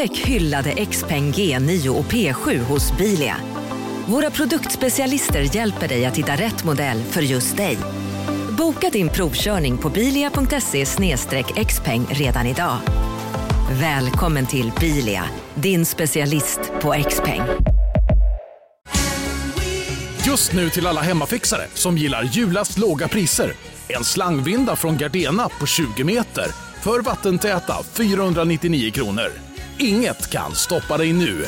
Upptäck hyllade XPeng G9 och P7 hos Bilia. Våra produktspecialister hjälper dig att hitta rätt modell för just dig. Boka din provkörning på bilia.se xpeng redan idag. Välkommen till Bilia, din specialist på XPeng. Just nu till alla hemmafixare som gillar julast låga priser. En slangvinda från Gardena på 20 meter för vattentäta 499 kronor. Inget kan stoppa dig nu.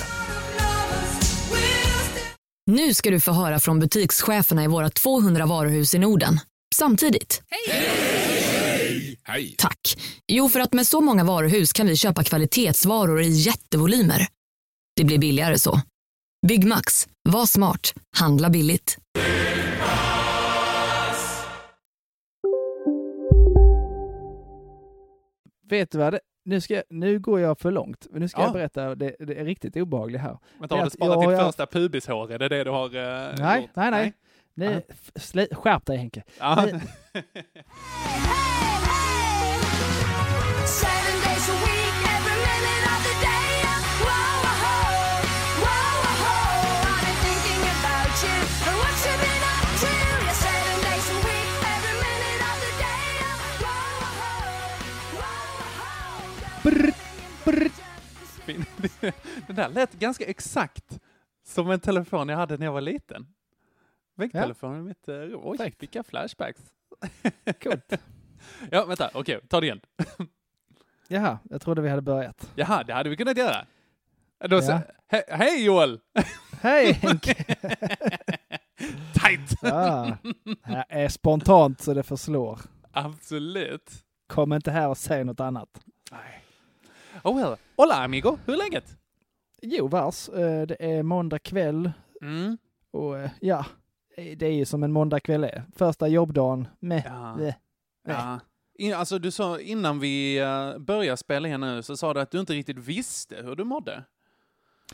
Nu ska du få höra från butikscheferna i våra 200 varuhus i Norden. Samtidigt. Hej! Tack. Jo, för att med så många varuhus kan vi köpa kvalitetsvaror i jättevolymer. Det blir billigare så. Byggmax. Var smart. Handla billigt. Vet du vad? Det, nu, ska, jag- nu går jag för långt. Men nu ska Ja. jag berätta det, det är riktigt obehagligt här. Vänta, har du sparat ditt jag- första pubishår? Är det det du har uh, Nej, gjort? nej, nej. Nej, slä, skärp dig Henke. Ja. whoa. Fin. Den där lät ganska exakt som en telefon jag hade när jag var liten. Väggtelefonen i mitt eh, rum. Oj, Perfekt. vilka flashbacks. Coolt. Ja, vänta, okej, ta det igen. Jaha, jag trodde vi hade börjat. Jaha, det hade vi kunnat göra. Då Ja. he, hej Joel! Hej Henke! Tight! Ja, det här är spontant så det förslår. Absolut. Kom inte här och säg något annat. Oh well. Hola amigo, hur är läget? Jo, vars. Eh, Det är måndag kväll Mm. och eh, ja, det är ju som en måndag kväll är. Första jobbdagen med. Ja. Nej. Ja. In, alltså du sa innan vi uh, började spela in nu så sa du att du inte riktigt visste hur du mådde.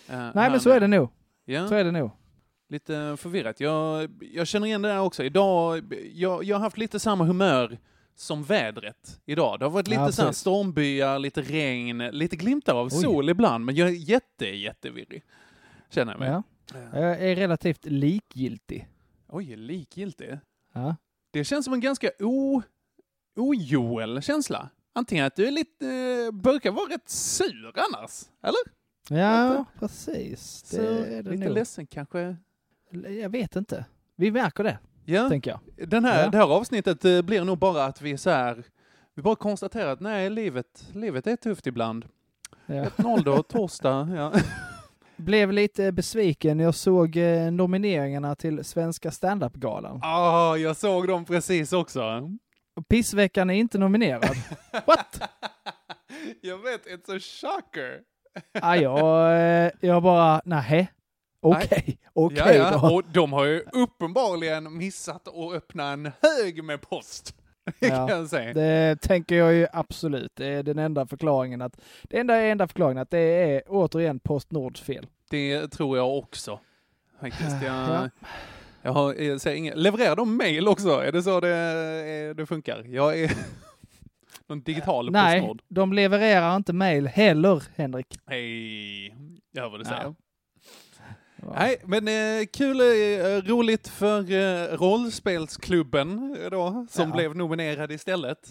Eh, Nej, men så är det nog. Ja, Så är det nog. lite förvirrat. Jag, jag känner igen det där också. Idag, jag, jag har haft lite samma humör som vädret idag. Det har varit lite Ja, så stormbyar, lite regn, lite glimtar av Oj. sol ibland, men jag är jätte, jättevirrig. Känner jag mig. Ja. Jag är relativt likgiltig. Oj, likgiltig. Ja. Det känns som en ganska o, ojoel känsla. Antingen att du är lite, eh, brukar vara rätt sur annars, eller? Ja, precis. Det Så, är det lite nog. ledsen kanske. Jag vet inte. Vi märker det, Ja, tänker jag. den här, Ja. det här avsnittet eh, blir nog bara att vi så här, vi bara konstaterar att nej, livet, livet är tufft ibland. Ja. 1-0 då, torsdag. Ja. Blev lite besviken. Jag såg eh, nomineringarna till Svenska standup-galan. Ah, jag såg dem precis också. Pissveckan är inte nominerad. What? jag vet, it's a shocker. Ah, jag, eh, jag bara, nej. Okej, okej ja, ja. Och de har ju uppenbarligen missat att öppna en hög med post. Ja. Det tänker jag ju absolut. Det är den enda förklaringen att, det enda, enda förklaringen att det är återigen Postnords fel. Det tror jag också. Faktiskt. Jag, Ja. jag har, jag säger inget. Levererar de mail också? Är det så det, är- det funkar? Jag är någon digital Nej, Postnord. de levererar inte mail heller, Henrik. Hej, jag hör vad du Ja. säger. Ja. Nej, men eh, kul, eh, roligt för eh, rollspelsklubben eh, då, som Ja. blev nominerad istället.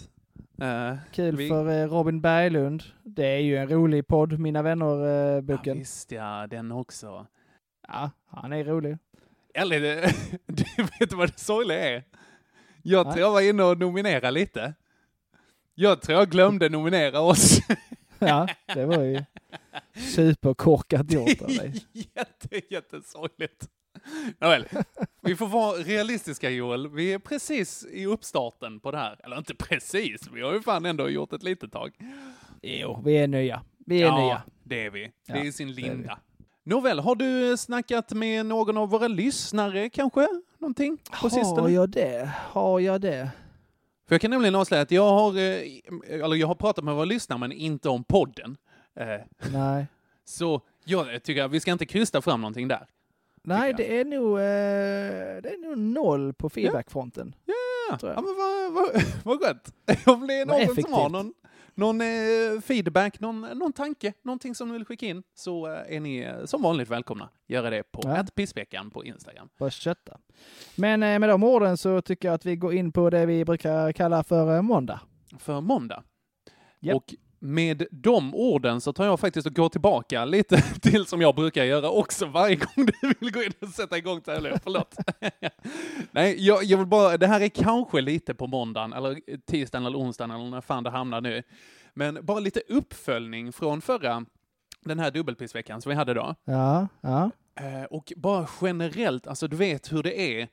Eh, Kul vi- för eh, Robin Berglund. Det är ju en rolig podd, Mina ja, vänner-boken. visst ja, den också. Ja, han är rolig. Eller, du vet vad det sorgliga är? Jag Nej. tror jag var inne och nominerade lite. Jag tror jag glömde nominera oss. Ja, det var ju superkorkat gjort av dig. Jätte, jättesorgligt. Nåväl, vi får vara realistiska Joel. Vi är precis i uppstarten på det här. Eller inte precis, vi har ju fan ändå gjort ett litet tag. Jo, vi är nya. Vi är ja, nya. det är vi. Det Ja, är i sin linda. Nåväl, har du snackat med någon av våra lyssnare kanske? Någonting på Har sistone? jag det? Har jag det? För jag kan nämligen avslöja att jag har, eh, eller jag har pratat med våra lyssnare men inte om podden. Eh, Nej. Så jag tycker att vi ska inte krysta fram någonting där. Nej, det är nog, eh, det är nog noll på feedbackfronten. Ja, jag. ja men vad, vad, vad gott. Om det är någon som har någon, någon eh, feedback, någon, någon tanke, någonting som ni vill skicka in, så eh, är ni eh, som vanligt välkomna. Göra det på Ja. pissveckan på Instagram. Bara kötta. Men eh, med de orden så tycker jag att vi går in på det vi brukar kalla för eh, måndag. För måndag. Japp. Och med de orden så tar jag faktiskt och går tillbaka lite till som jag brukar göra också varje gång du vill gå in och sätta igång tävlingen. Förlåt. Nej, jag, jag vill bara, det här är kanske lite på måndagen, eller tisdagen eller onsdagen eller när fan det hamnar nu. Men bara lite uppföljning från förra, den här dubbelpissveckan som vi hade då. Ja, ja. Eh, och bara generellt, alltså du vet hur det är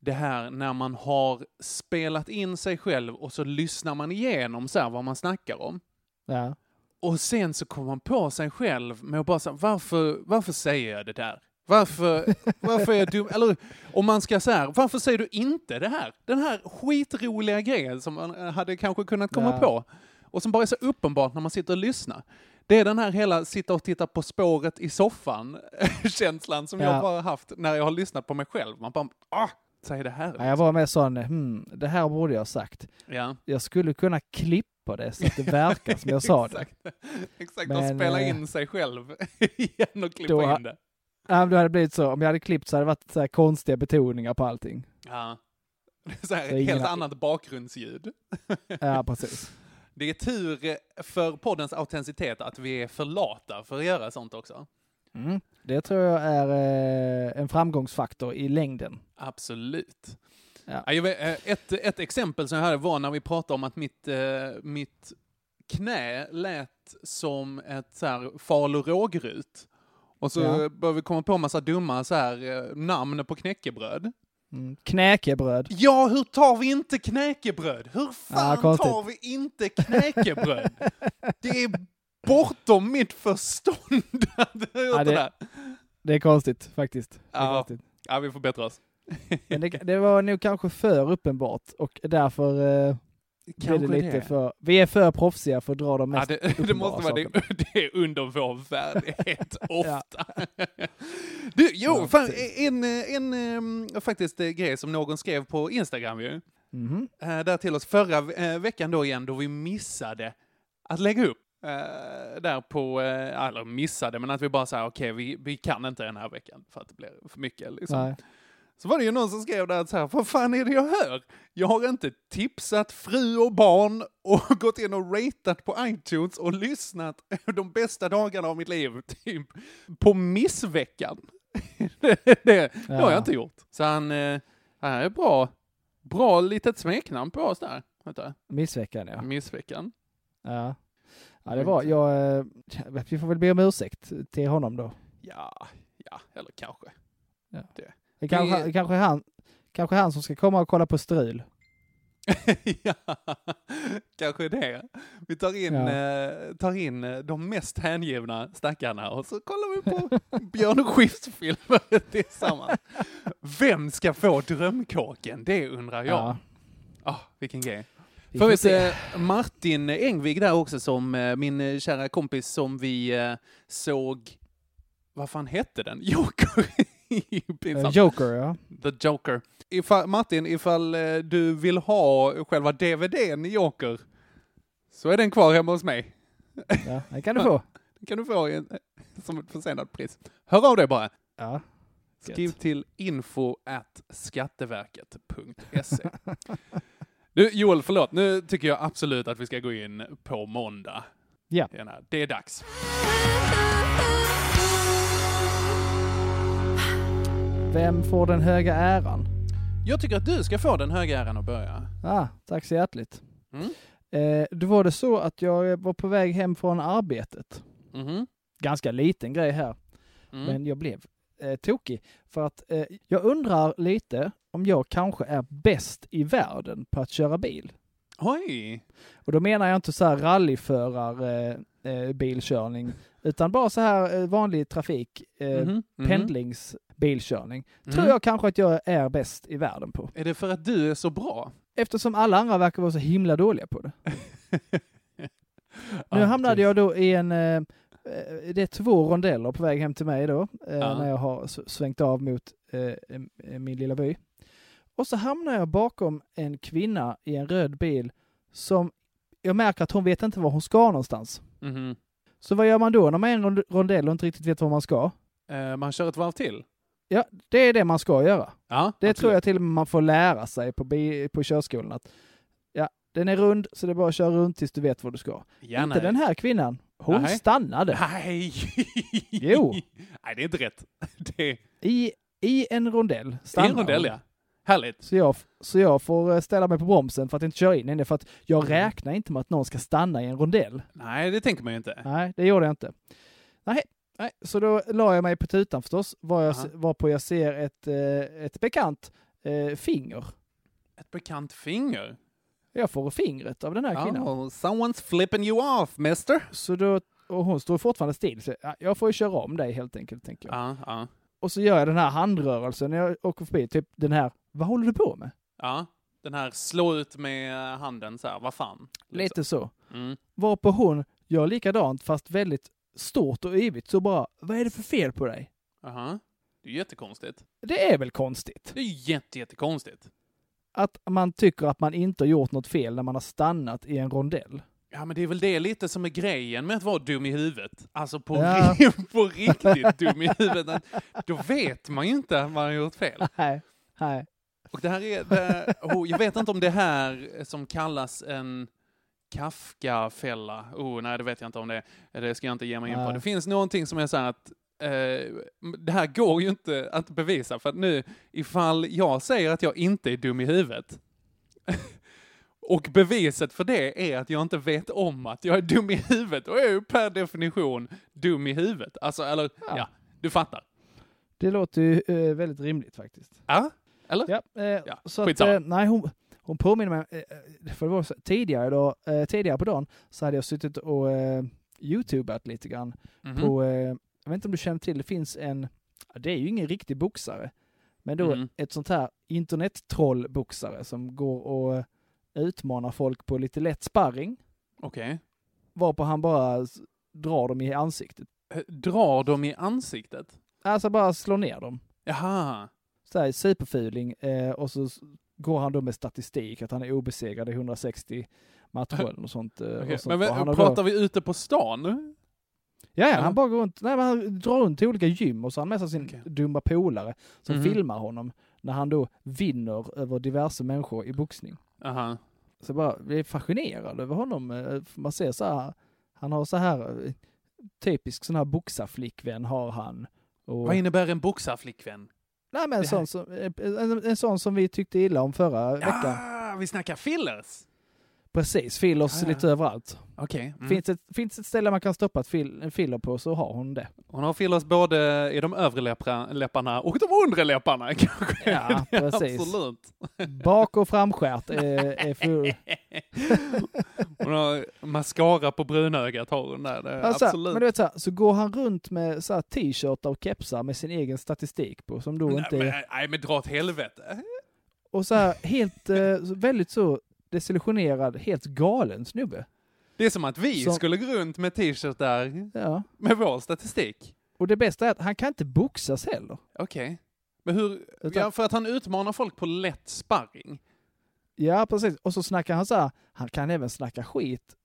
det här när man har spelat in sig själv och så lyssnar man igenom så vad man snackar om. Ja. Och sen så kommer man på sig själv med att bara säga, varför, varför säger jag det där? Varför, varför är jag dum? Eller om man ska säga, varför säger du inte det här? Den här skitroliga grejen som man eh, hade kanske kunnat komma Ja. på. Och som bara är så uppenbart när man sitter och lyssnar. Det är den här hela sitta och titta på spåret i soffan känslan som Ja. jag bara haft när jag har lyssnat på mig själv. Man bara, ah, säg det här. ja jag var med sån, hmm, det här borde jag ha sagt. Ja. Jag skulle kunna klippa det så att det verkar som jag sa det. Exakt, Men, och spela eh, in sig själv igen och klippa då ha- in det. Ja, men det hade blivit så, om jag hade klippt så hade det varit så konstiga betoningar på allting. Ja. Så här, Så helt annat bakgrundsljud. Ja, precis. Det är tur för poddens autenticitet att vi är för lata för att göra sånt också. Mm. Det tror jag är eh, en framgångsfaktor i längden. Absolut. Ja. Ja, jag vet, eh, ett, ett exempel som jag hade var när vi pratade om att mitt, eh, mitt knä lät som ett så här fal och rågrut. Och så Ja. började vi komma på massa dumma så här, eh, namn på knäckebröd. Mm. Knäckebröd. Ja, hur tar vi inte knäckebröd? Hur fan konstigt. tar vi inte knäckebröd? det är bortom mitt förstånd att Ja, det det- är konstigt faktiskt. Ja. konstigt. Ja, vi får bättra oss. Men det, det var nog kanske för uppenbart och därför eh, blev det lite för... Vi är för proffsiga för att dra de Ja, mest det, det uppenbara måste vara det, det är under vår värdighet Ja. ofta. Du, jo, Ja, fan, precis. en, en, em, faktiskt eh, grej som någon skrev på Instagram ju, Mhm. eh, där till oss förra eh, veckan då igen, då vi missade att lägga upp. eh, där på, eh, eller missade, men att vi bara sa okej, vi, vi kan inte den här veckan för att det blir för mycket. Liksom. Nej. Så var det ju någon som skrev där att så här, vad fan är det jag hör? Jag har inte tipsat fru och barn och gått in och ratat på iTunes och lyssnat de bästa dagarna av mitt liv, typ, på missveckan. det, det, det har Ja. jag inte gjort. Så han, eh, han är bra, bra litet smeknamn på oss där. Vänta, Missveckan ja. missveckan. Ja, ja det var, jag, eh, vi får väl be om ursäkt till honom då. Ja, ja, eller kanske. Det kanske, Det- kanske, han, kanske han som ska komma och kolla på strul. ja, kanske det. Vi tar in, Ja. eh, tar in eh, de mest hängivna stackarna och så kollar vi på Björn Skifs-filmer tillsammans. Vem ska få drömkåken? Det undrar jag. Ja, Ah, vilken grej. vi får vet, se. Martin Engvig där också som eh, min eh, kära kompis som vi såg, vad fan hette den? Joker. Eh, Pinsamt. Joker ja. The Joker. Ifall, Martin, ifall eh, du vill ha själva DVDn i Joker så är den kvar hemma hos mig. ja. Det kan du få. Den kan du få en, som ett försenat pris. Hör av dig bara. Ja. Skriv Gött. till info at skatteverket.se. Du, Joel, förlåt. Nu tycker jag absolut att vi ska gå in på måndag. Ja. Det är dags. Vem får den höga äran? Jag tycker att du ska få den höga äran att börja. Ah, tack så hjärtligt. Mm. Eh, då var det så att jag var på väg hem från arbetet. Mhm. Ganska liten grej här, Mm. men jag blev eh, tokig. För att eh, jag undrar lite om jag kanske är bäst i världen på att köra bil. Oj! Och då menar jag inte så här rallyförar eh, eh, bilkörning, utan bara så här eh, vanlig trafik, eh, Mhm. Mhm. pendlingsbilkörning. Tror Mhm. jag kanske att jag är bäst i världen på. Är det för att du är så bra? Eftersom alla andra verkar vara så himla dåliga på det. Nu Ja, hamnade jag då i en, eh, eh, det är två rondeller på väg hem till mig då, eh, Ja. när jag har svängt av mot eh, eh, min lilla by. Och så hamnar jag bakom en kvinna i en röd bil som jag märker att hon vet inte var hon ska någonstans. Mhm. Så vad gör man då när man är i en rond- rondell och inte riktigt vet var man ska? Eh, man kör ett varv till. Ja, det är det man ska göra. Ja, Det absolut. tror jag till och med man får lära sig på, bi- på körskolan. Att, ja, den är rund, så det är bara att köra runt tills du vet var du ska. Ja, inte nej. den här kvinnan. Hon Nej. stannade. Nej! Jo. Nej, det är inte rätt. Det I, I en rondell i stannar en rondell, hon. ja. Härligt. Så jag, så jag får eh, ställa mig på bromsen för att inte köra in henne, för att jag Mm. räknar inte med att någon ska stanna i en rondell. Nej, det tänker man ju inte. Nej, det gjorde jag inte. Nej, nej. så då la jag mig på tutan förstås, var jag, Aha. varpå jag ser ett, eh, ett bekant eh, finger. Ett bekant finger. Jag får fingret av den här kvinnan. Oh, someone's flipping you off, mister. Så då, och hon står fortfarande still, så ja, jag får ju köra om dig helt enkelt, tänker jag. Ja, ja. Och så gör jag den här handrörelsen när jag åker förbi, typ den här, vad håller du på med? Ja. Den här slå ut med handen så här, vad fan. liksom. Lite så. Mm. Varpå hon gör likadant, fast väldigt stort och yvigt, så bara, vad är det för fel på dig? Aha. Det är jättekonstigt. Det är väl konstigt? Det är ju jätte, jättekonstigt. Att man tycker att man inte har gjort något fel när man har stannat i en rondell. Ja, men det är väl det lite som är grejen med att vara dum i huvudet. Alltså på, Ja. på riktigt dum i huvudet. Då vet man ju inte att man har gjort fel. Nej, nej. Och det här är, det, oh, jag vet inte om det här som kallas en Kafka-fälla. Oh, nej, det vet jag inte om det är. Det ska jag inte ge mig in på. Det finns någonting som är så här att eh, det här går ju inte att bevisa för att nu, ifall jag säger att jag inte är dum i huvudet och beviset för det är att jag inte vet om att jag är dum i huvudet, då är jag ju per definition dum i huvudet. Alltså, eller, ja, Ja. du fattar. Det låter ju eh, väldigt rimligt faktiskt. Ja, eller? Ja, eh, Ja, så att, eh, nej, hon, hon påminner mig, eh, eh, för det var så, tidigare, då, eh, tidigare på dagen så hade jag suttit och eh, youtubat lite grann Mhm. på, eh, jag vet inte om du känner till, det finns en, det är ju ingen riktig boxare, men då Mm. ett sånt här internettrollboxare som går och utmanar folk på lite lätt sparring, Okej. varpå han bara drar dem i ansiktet. Drar de i ansiktet? Alltså bara slår ner dem. Jaha. Så här superfuling eh, och så går han då med statistik att han är obesegrad i 160 matcher och sånt. Eh, och sånt. Men, Och han men har pratar då, vi ute på stan nu? ja, ja, han bara går runt, nej, men han drar runt till olika gym och så har han med sig sin Okej. dumma polare som Mhm. filmar honom när han då vinner över diverse människor i boxning. Aha. Så jag bara, vi är fascinerade över honom. eh, Man ser så här, han har så här, eh, typisk sån här boxarflickvän har han. Och, Vad innebär en boxarflickvän? Nej, men en, sån som, en, en, en sån som vi tyckte illa om förra veckan. Ja, vi snackar fillers. Precis, fillers Ja. lite överallt. Okej. Mm. Finns, ett, finns ett ställe man kan stoppa ett fil, en filler på så har hon det. Hon har fillers både i de övre läppra, läpparna och de undre läpparna kanske. Ja, precis. Absolut. Bak och framskärt är, är full. Hon har mascara på brunögat har hon där. Det är Alltså, absolut. men du vet så, här, så går han runt med så här t-shirtar och kepsar med sin egen statistik på som då nej, inte är... nej men dra åt helvete. Och så här helt, eh, väldigt så desillusionerad, helt galen snubbe. Det är som att vi Som- skulle gå runt med t-shirt där Ja. med vår statistik. Och det bästa är att han kan inte boxas heller. Okej. Men hur, Utan- ja, för att han utmanar folk på lätt sparring. Ja, precis. Och så snackar han så här, han kan även snacka skit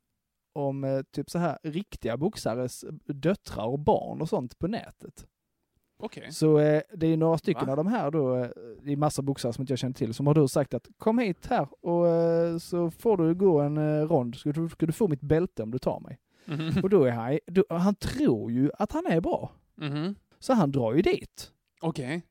om eh, typ så här riktiga boxares döttrar och barn och sånt på nätet. Okej. Så eh, det är några stycken Va? av de här då, eh, det är massa boxare som inte jag känner till, som har då sagt att kom hit här och eh, så får du gå en eh, rond, ska du, ska du få mitt bälte om du tar mig. Mhm. Och då är han, då, han tror ju att han är bra, Mhm. så han drar ju dit. Okej.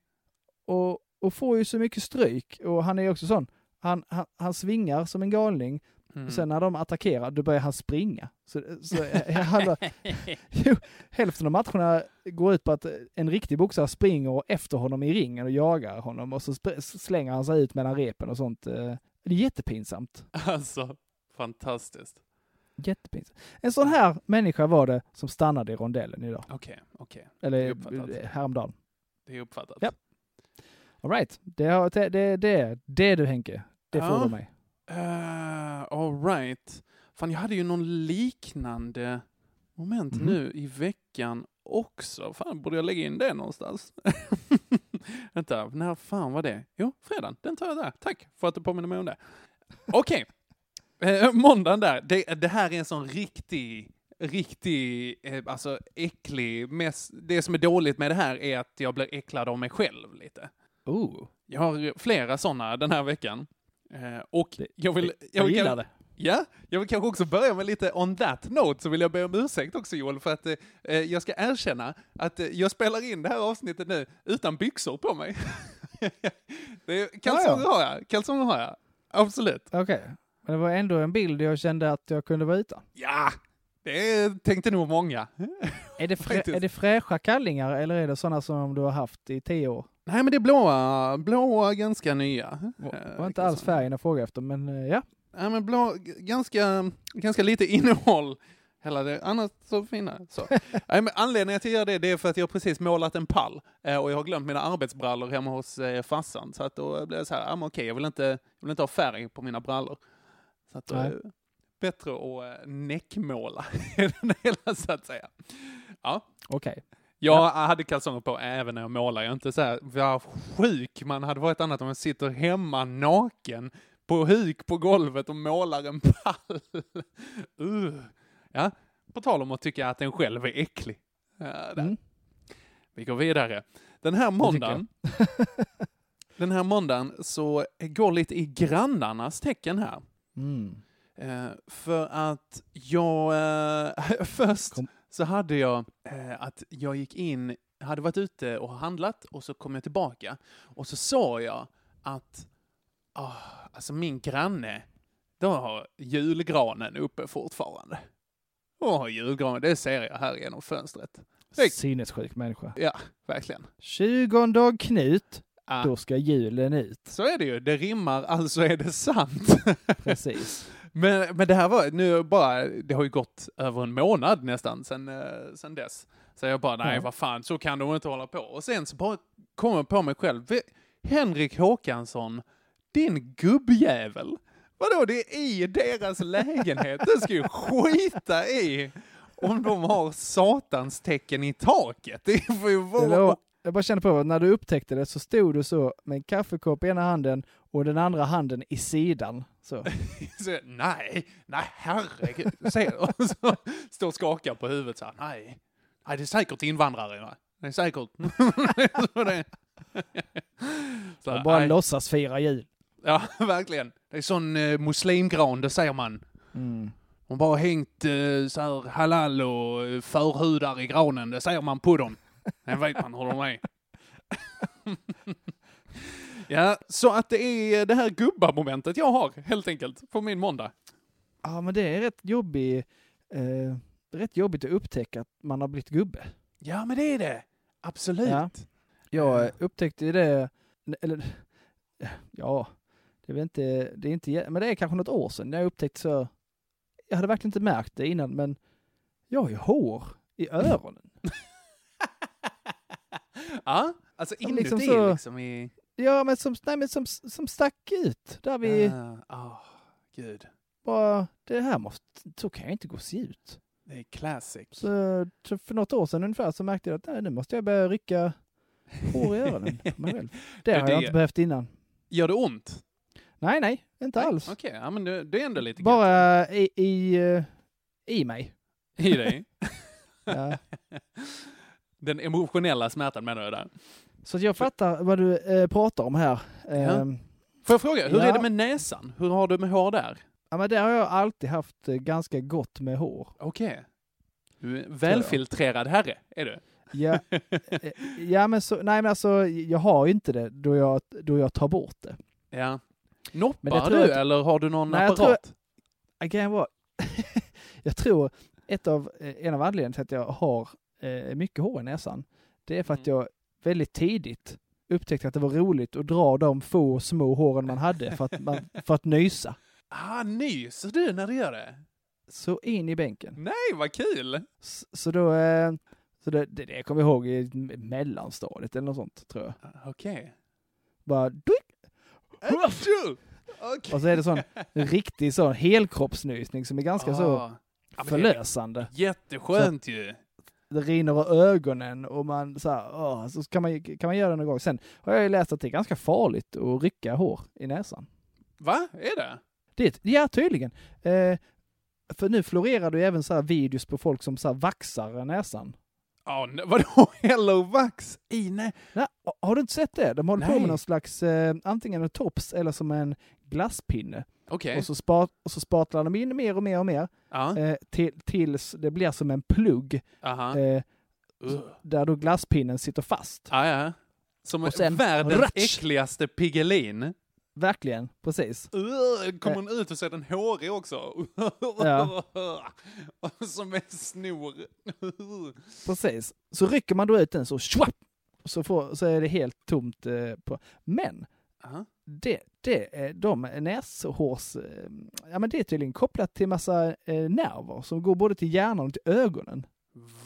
Och, och får ju så mycket stryk, och han är också sån, han, han, han svingar som en galning, Mm. sen när de attackerar, då börjar han springa. Så, så eh, han, bara- jo, hälften av matcherna går ut på att en riktig boxare springer efter honom i ringen och jagar honom och så slänger han sig ut mellan repen och sånt. eh. Det är jättepinsamt. Alltså, fantastiskt. Jättepinsamt. En sån här människa var det som stannade i rondellen idag. Okej, okej. Det är Eller eh, häromdagen. Det är uppfattat. Ja. All right. Det, det, det, det, det du Henke, det får Ja. du mig. Uh, all right. Fan, jag hade ju någon liknande moment Mhm. nu i veckan också. Fan, borde jag lägga in det någonstans? Vänta, när fan var det? Jo, fredagen. Den tar jag där. Tack för att du påminner mig om det. Okej. Eh, måndagen där, det, det här är en sån riktig, riktig, eh, alltså äcklig, mest, det som är dåligt med det här är att jag blir äcklad av mig själv lite. Oh, Jag har flera sådana den här veckan. Eh, och Det- jag vill... jag Jag vill gillar kan- det. Ja, jag vill kanske också börja med lite on that note, så vill jag be om ursäkt också Joel, för att eh, eh, jag ska erkänna att eh, jag spelar in det här avsnittet nu utan byxor på mig. det är, kalsonger har jag, kalsonger har jag. Absolut. Okej. Men det var ändå en bild jag kände att jag kunde vara utan. Ja, det tänkte nog många. Är det, frä, är det fräscha kallingar eller är det sådana som du har haft i tio år? Nej, men det är blåa, blåa ganska nya. Det Eh, var inte alls kalsonger. färgen jag frågade efter, men eh, ja. Nej, men blå, ganska, ganska lite innehåll. Hela det, annars så fina. Så. Nej, men anledningen till att jag gör det, det är för att jag precis målat en pall eh, och jag har glömt mina arbetsbrallor hemma hos eh, farsan. Så att då blev det så här, ah, okej, jag vill inte, jag vill inte ha färg på mina brallor. Så att då bättre att näckmåla den hela så att säga. Ja, Okej. jag hade kalsonger på även när jag målar. Jag är inte så här, vad sjuk man hade varit annat om man sitter hemma naken på huk på golvet och målar en pall. Uh. Ja, på tal om att tycka att en själv är äcklig. Ja. Mm. Vi går vidare. Den här jag. måndagen, den här måndagen så går lite i grannarnas tecken här. Mm. Eh, för att jag, eh, först Kom. så hade jag eh, att jag gick in, hade varit ute och handlat och så kom jag tillbaka och så såg jag att, ah, alltså min granne, då har julgranen uppe fortfarande. Åh, julgranen, det ser jag här genom fönstret. Sinnessjuk människa. Ja, verkligen. 20 Knut, Ah, då ska julen ut. så är det ju, det rimmar, alltså är det sant. Precis. Men, men det här var nu bara, det har ju gått över en månad nästan sen, eh, sen dess. Så jag bara, nej Ja. vad fan, så kan de inte hålla på. Och sen så bara kom jag på mig själv, "Ve- Henrik Håkansson, din gubbjävel. Vadå, det är i deras lägenhet, du ska ju skita i om de har satans tecken i taket. Det får ju Det vara... jag bara kände på att när du upptäckte det så stod du så med en kaffekopp i ena handen och den andra handen i sidan. Så. Så, nej, nej herregud. Och så står och skakar på huvudet så här, nej. Nej, det är säkert invandrare. Va? Det är säkert. så det, så, Och bara nej. låtsas fira jul. Ja, verkligen. Det är sån eh, muslimgran, det säger man. Mm. De bara hängt eh, så här halal och eh, förhudar i granen, det säger man på dem. Sen vet man hur de är. Ja, så att det är det här gubbamomentet jag har, helt enkelt, på min måndag. Ja, men det är rätt jobbig, eh, rätt jobbigt att upptäcka att man har blivit gubbe. Ja, men det är det. Absolut. Ja. Jag eh, upptäckte ju det, eller ja, det är väl inte, det är inte, men det är kanske något år sedan jag upptäckte så, jag hade verkligen inte märkt det innan, men jag har ju hår i öronen. ja, alltså Som inuti liksom liksom, så- i... Ja, men som, nej, men som, som stack ut. Där vi Ah, ah, gud. bara, det här måste, så kan jag inte gå och se ut. Det är classic. Så, för något år sedan ungefär så märkte jag att nej, nu måste jag börja rycka hår i öronen på mig själv. Det har jag det- inte behövt innan. Gör det ont? Nej, nej, inte Nej, alls. Okej, ja, men det, det är ändå lite gött. Bara i, i, eh, i mig. I dig. Ja. Den emotionella smärtan menar du där. Så jag fattar vad du eh, pratar om här. Ehm, Får jag fråga, hur Ja. är det med näsan? Hur har du med hår där? ja, men där har jag alltid haft eh, ganska gott med hår. Okej. Du är en välfiltrerad herre, är du? Ja, eh, ja men så, nej men alltså jag har ju inte det då jag, då jag tar bort det. Ja. Noppar jag tror du att- eller har du någon Nej, jag apparat? Ja, Grejen var, jag tror ett av, eh, en av anledningarna till att jag har eh, mycket hår i näsan, det är för att Mm. jag väldigt tidigt upptäckte att det var roligt att dra de få små håren man hade för att, man, för att nysa. Ah, nyser du när du gör det? Så in i bänken. Nej, vad kul! S- Så då, eh, så det, det, det kommer jag ihåg i mellanstadiet eller något sånt tror jag. Ah, Okej. Bara duik, Achoo! Okej. och så är det sån riktig sån helkroppsnysning som är ganska så Ah. Är förlösande. Jätteskönt ju. Det rinner ur ögonen och man så här, åh, så kan man, kan man göra det någon gång. Sen har jag ju läst att det är ganska farligt att rycka hår i näsan. Va? Är det? Det, ja, tydligen. Eh, för nu florerar det ju även så här videos på folk som så här vaxar näsan. Ja, ne- vadå Hello Vax? I nej. Nej, har du inte sett det? De håller på Nej. med någon slags, eh, antingen en tops eller som en glasspinne. Okej. Och, så spa, och så spatlar de in mer och mer och mer Ja. eh, till, tills det blir som en plugg eh, Uh. där då glasspinnen sitter fast. Ja, ja. Som Och sen världens ratsch. äckligaste Piggelin. Verkligen, precis. Uh, kommer hon ut och så är den hårig också. Ja. Som en snor. Precis. Så rycker man då ut den så schwapp, så, får, så är det helt tomt eh, på. Men Aha. Det, det, de näshårs... eh, Ja men det är tydligen kopplat till massa eh, nerver som går både till hjärnan och till ögonen.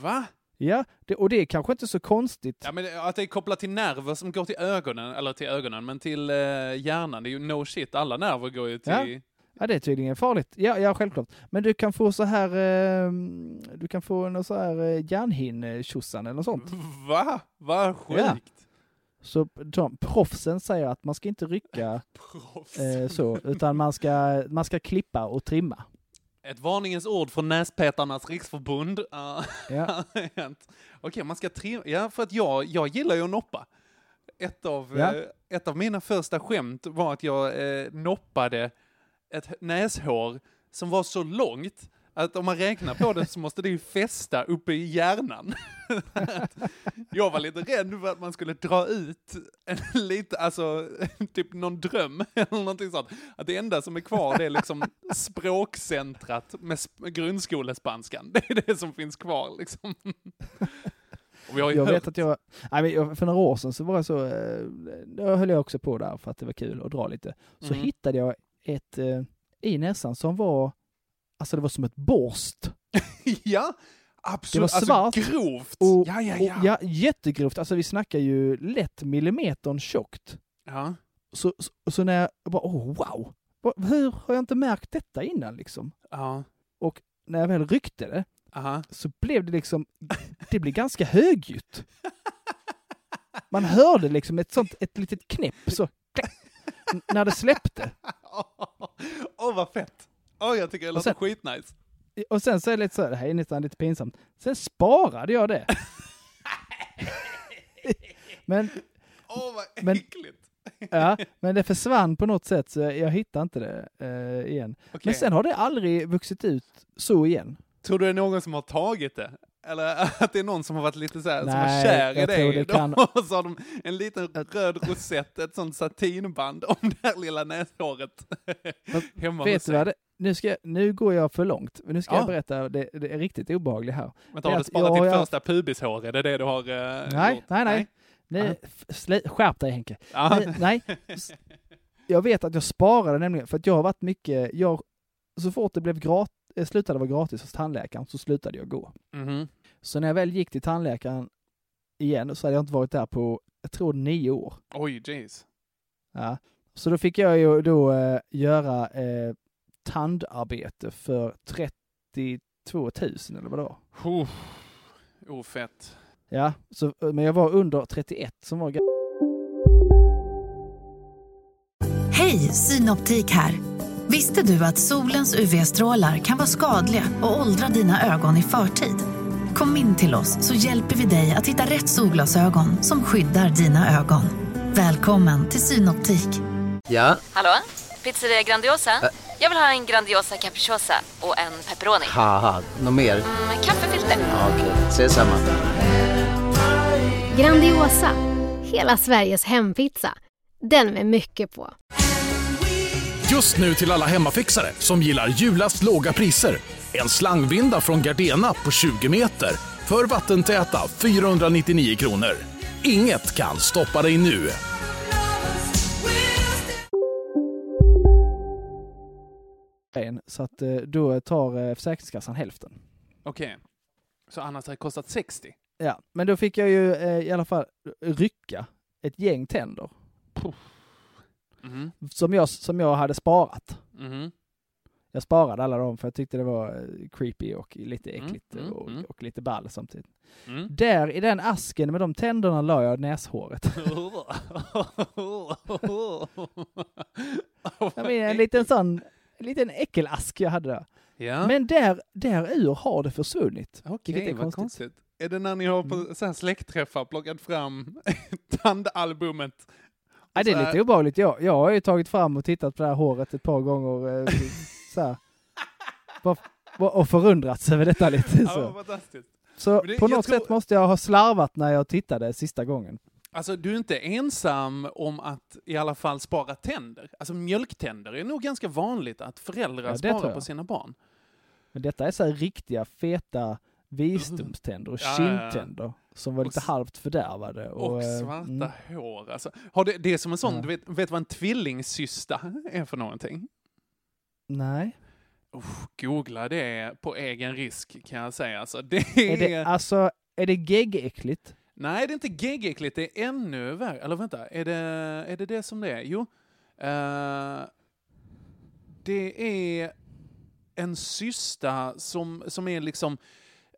Va? Ja, det, och det är kanske inte så konstigt. Ja, men att det är kopplat till nerver som går till ögonen, eller till ögonen, men till eh, hjärnan. Det är ju no shit, alla nerver går ju till... Ja. Ja, det är tydligen farligt. Ja, ja, självklart. Men du kan få så här, eh, du kan få någon så här eh, hjärnhinnetjosan eller något sånt. Va? Vad sjukt. Ja. Så de, proffsen säger att man ska inte rycka eh, så, utan man ska, man ska klippa och trimma. Ett varningens ord från Näspetarnas riksförbund. Uh, Ja. Okej, man ska trimma. Ja, för att jag, jag gillar ju att noppa. Ett av, Ja. eh, ett av mina första skämt var att jag eh, noppade ett näshår som var så långt att om man räknar på det så måste det ju fästa uppe i hjärnan. jag var lite rädd för att man skulle dra ut en lite, alltså typ någon dröm eller någonting sånt. Att det enda som är kvar det är liksom språkcentrat med sp- grundskolespanskan. Det är det som finns kvar liksom. Och vi har Jag hört, vet att jag, för några år sedan så var jag så, eh, då höll jag också på där för att det var kul att dra lite. Så Mhm. hittade jag ett eh, i näsan som var, alltså det var som ett borst. ja, absolut, Det var svart alltså grovt. Och, ja, ja, och ja. ja, jättegrovt, alltså vi snackar ju lätt millimetern tjockt. ja. Så, så, så när jag bara, oh wow, hur har jag inte märkt detta innan liksom? ja. När jag väl ryckte det Aha. så blev det liksom, det blev ganska högljutt. Man hörde liksom ett sånt, ett litet knäpp så, när det släppte. Åh, vad fett. Åh, jag tycker det låter skitnice. Och sen så är det lite så här, det här är nästan lite pinsamt. Sen sparade jag det. Men, Åh, vad Men- äckligt. ja, men det försvann på något sätt så jag hittade inte det eh, igen. Okej. Men sen har det aldrig vuxit ut så igen. Tror du det är någon som har tagit det? Eller att det är någon som har varit lite så här, som var Nej, kär i jag dig? det kan- Och så har de en liten röd rosett, ett sånt satinband om det här lilla näshåret. Hemma Vet du vad, det, nu, ska jag, nu går jag för långt. Men nu ska Ja. jag berätta det, det är riktigt obehagligt här. Vänta, har du sparat jag ditt har- första pubishår? Är det det du har uh, Nej, gjort? nej, nej. Nej, slä- skärp dig Henke. Ja. Nej, nej. Jag vet att jag sparade nämligen, för att jag har varit mycket, jag, så fort det blev grat, eh, slutade vara gratis hos tandläkaren så slutade jag gå. Mhm. Så när jag väl gick till tandläkaren igen så hade jag inte varit där på, jag tror nio år. Oj, jeez. Ja. Så då fick jag ju då eh, göra eh, tandarbete för 32 000 eller vad det var. Oh, oh fett. Ja, så, men jag var under 31 som var Hej, Synoptik här. Visste du att solens UV-strålar kan vara skadliga och åldra dina ögon i förtid? Kom in till oss så hjälper vi dig att hitta rätt solglasögon som skyddar dina ögon. Välkommen till Synoptik. Ja, Hallå? Pizzeria Grandiosa? Jag vill ha en Grandiosa capriciosa och en pepperoni. något mer? Med kaffefilter. Ja, Okej, ses samma. Grandiosa, hela Sveriges hempizza. Den med mycket på. Just nu till alla hemmafixare som gillar julast låga priser. En slangvinda från Gardena på 20 meter för vattentäta 499 kronor. Inget kan stoppa dig nu. en, så att eh, då tar eh, Försäkringskassan hälften. Okej. Så annars har det kostat 60? Ja, men då fick jag ju eh, i alla fall rycka ett gäng tänder Mhm. som jag, som jag hade sparat. Mhm. Jag sparade alla dem för jag tyckte det var eh, creepy och lite Mm, äckligt mm, och, mm. och lite ball samtidigt. Mm. Där i den asken med de tänderna la jag näshåret. Jag menar, en liten sån, en liten äckelask jag hade där. Ja. Men där, där ur har det försvunnit. Okej, är vad konstigt. konstigt. Är det när ni har på så här släktträffar plockat fram tandalbumet? Ja, det är lite obehagligt. Jag, jag har ju tagit fram och tittat på det här håret ett par gånger. eh, så här. Och förundrats över detta lite. Så, så det- på något tror- sätt måste jag ha slarvat när jag tittade sista gången. Alltså, du är inte ensam om att i alla fall spara tänder. Alltså, mjölktänder är nog ganska vanligt att föräldrar Ja, sparar på sina barn. Men detta är så här riktiga feta visdomständer och kindtänder som var Och lite s- halvt fördärvade. Och, eh, svarta mm. hår. Alltså, har det, det är som en sån, Ja. du vet, vet vad en tvillingsysta är för någonting? Nej. Uff, googla det på egen risk kan jag säga. Alltså, det Är är... det, alltså, är det geggäckligt? Nej, det är inte geggäckligt, det är ännu värre. Eller vänta, är det är det, det som det är? Jo. eh, det är en cysta som, som är liksom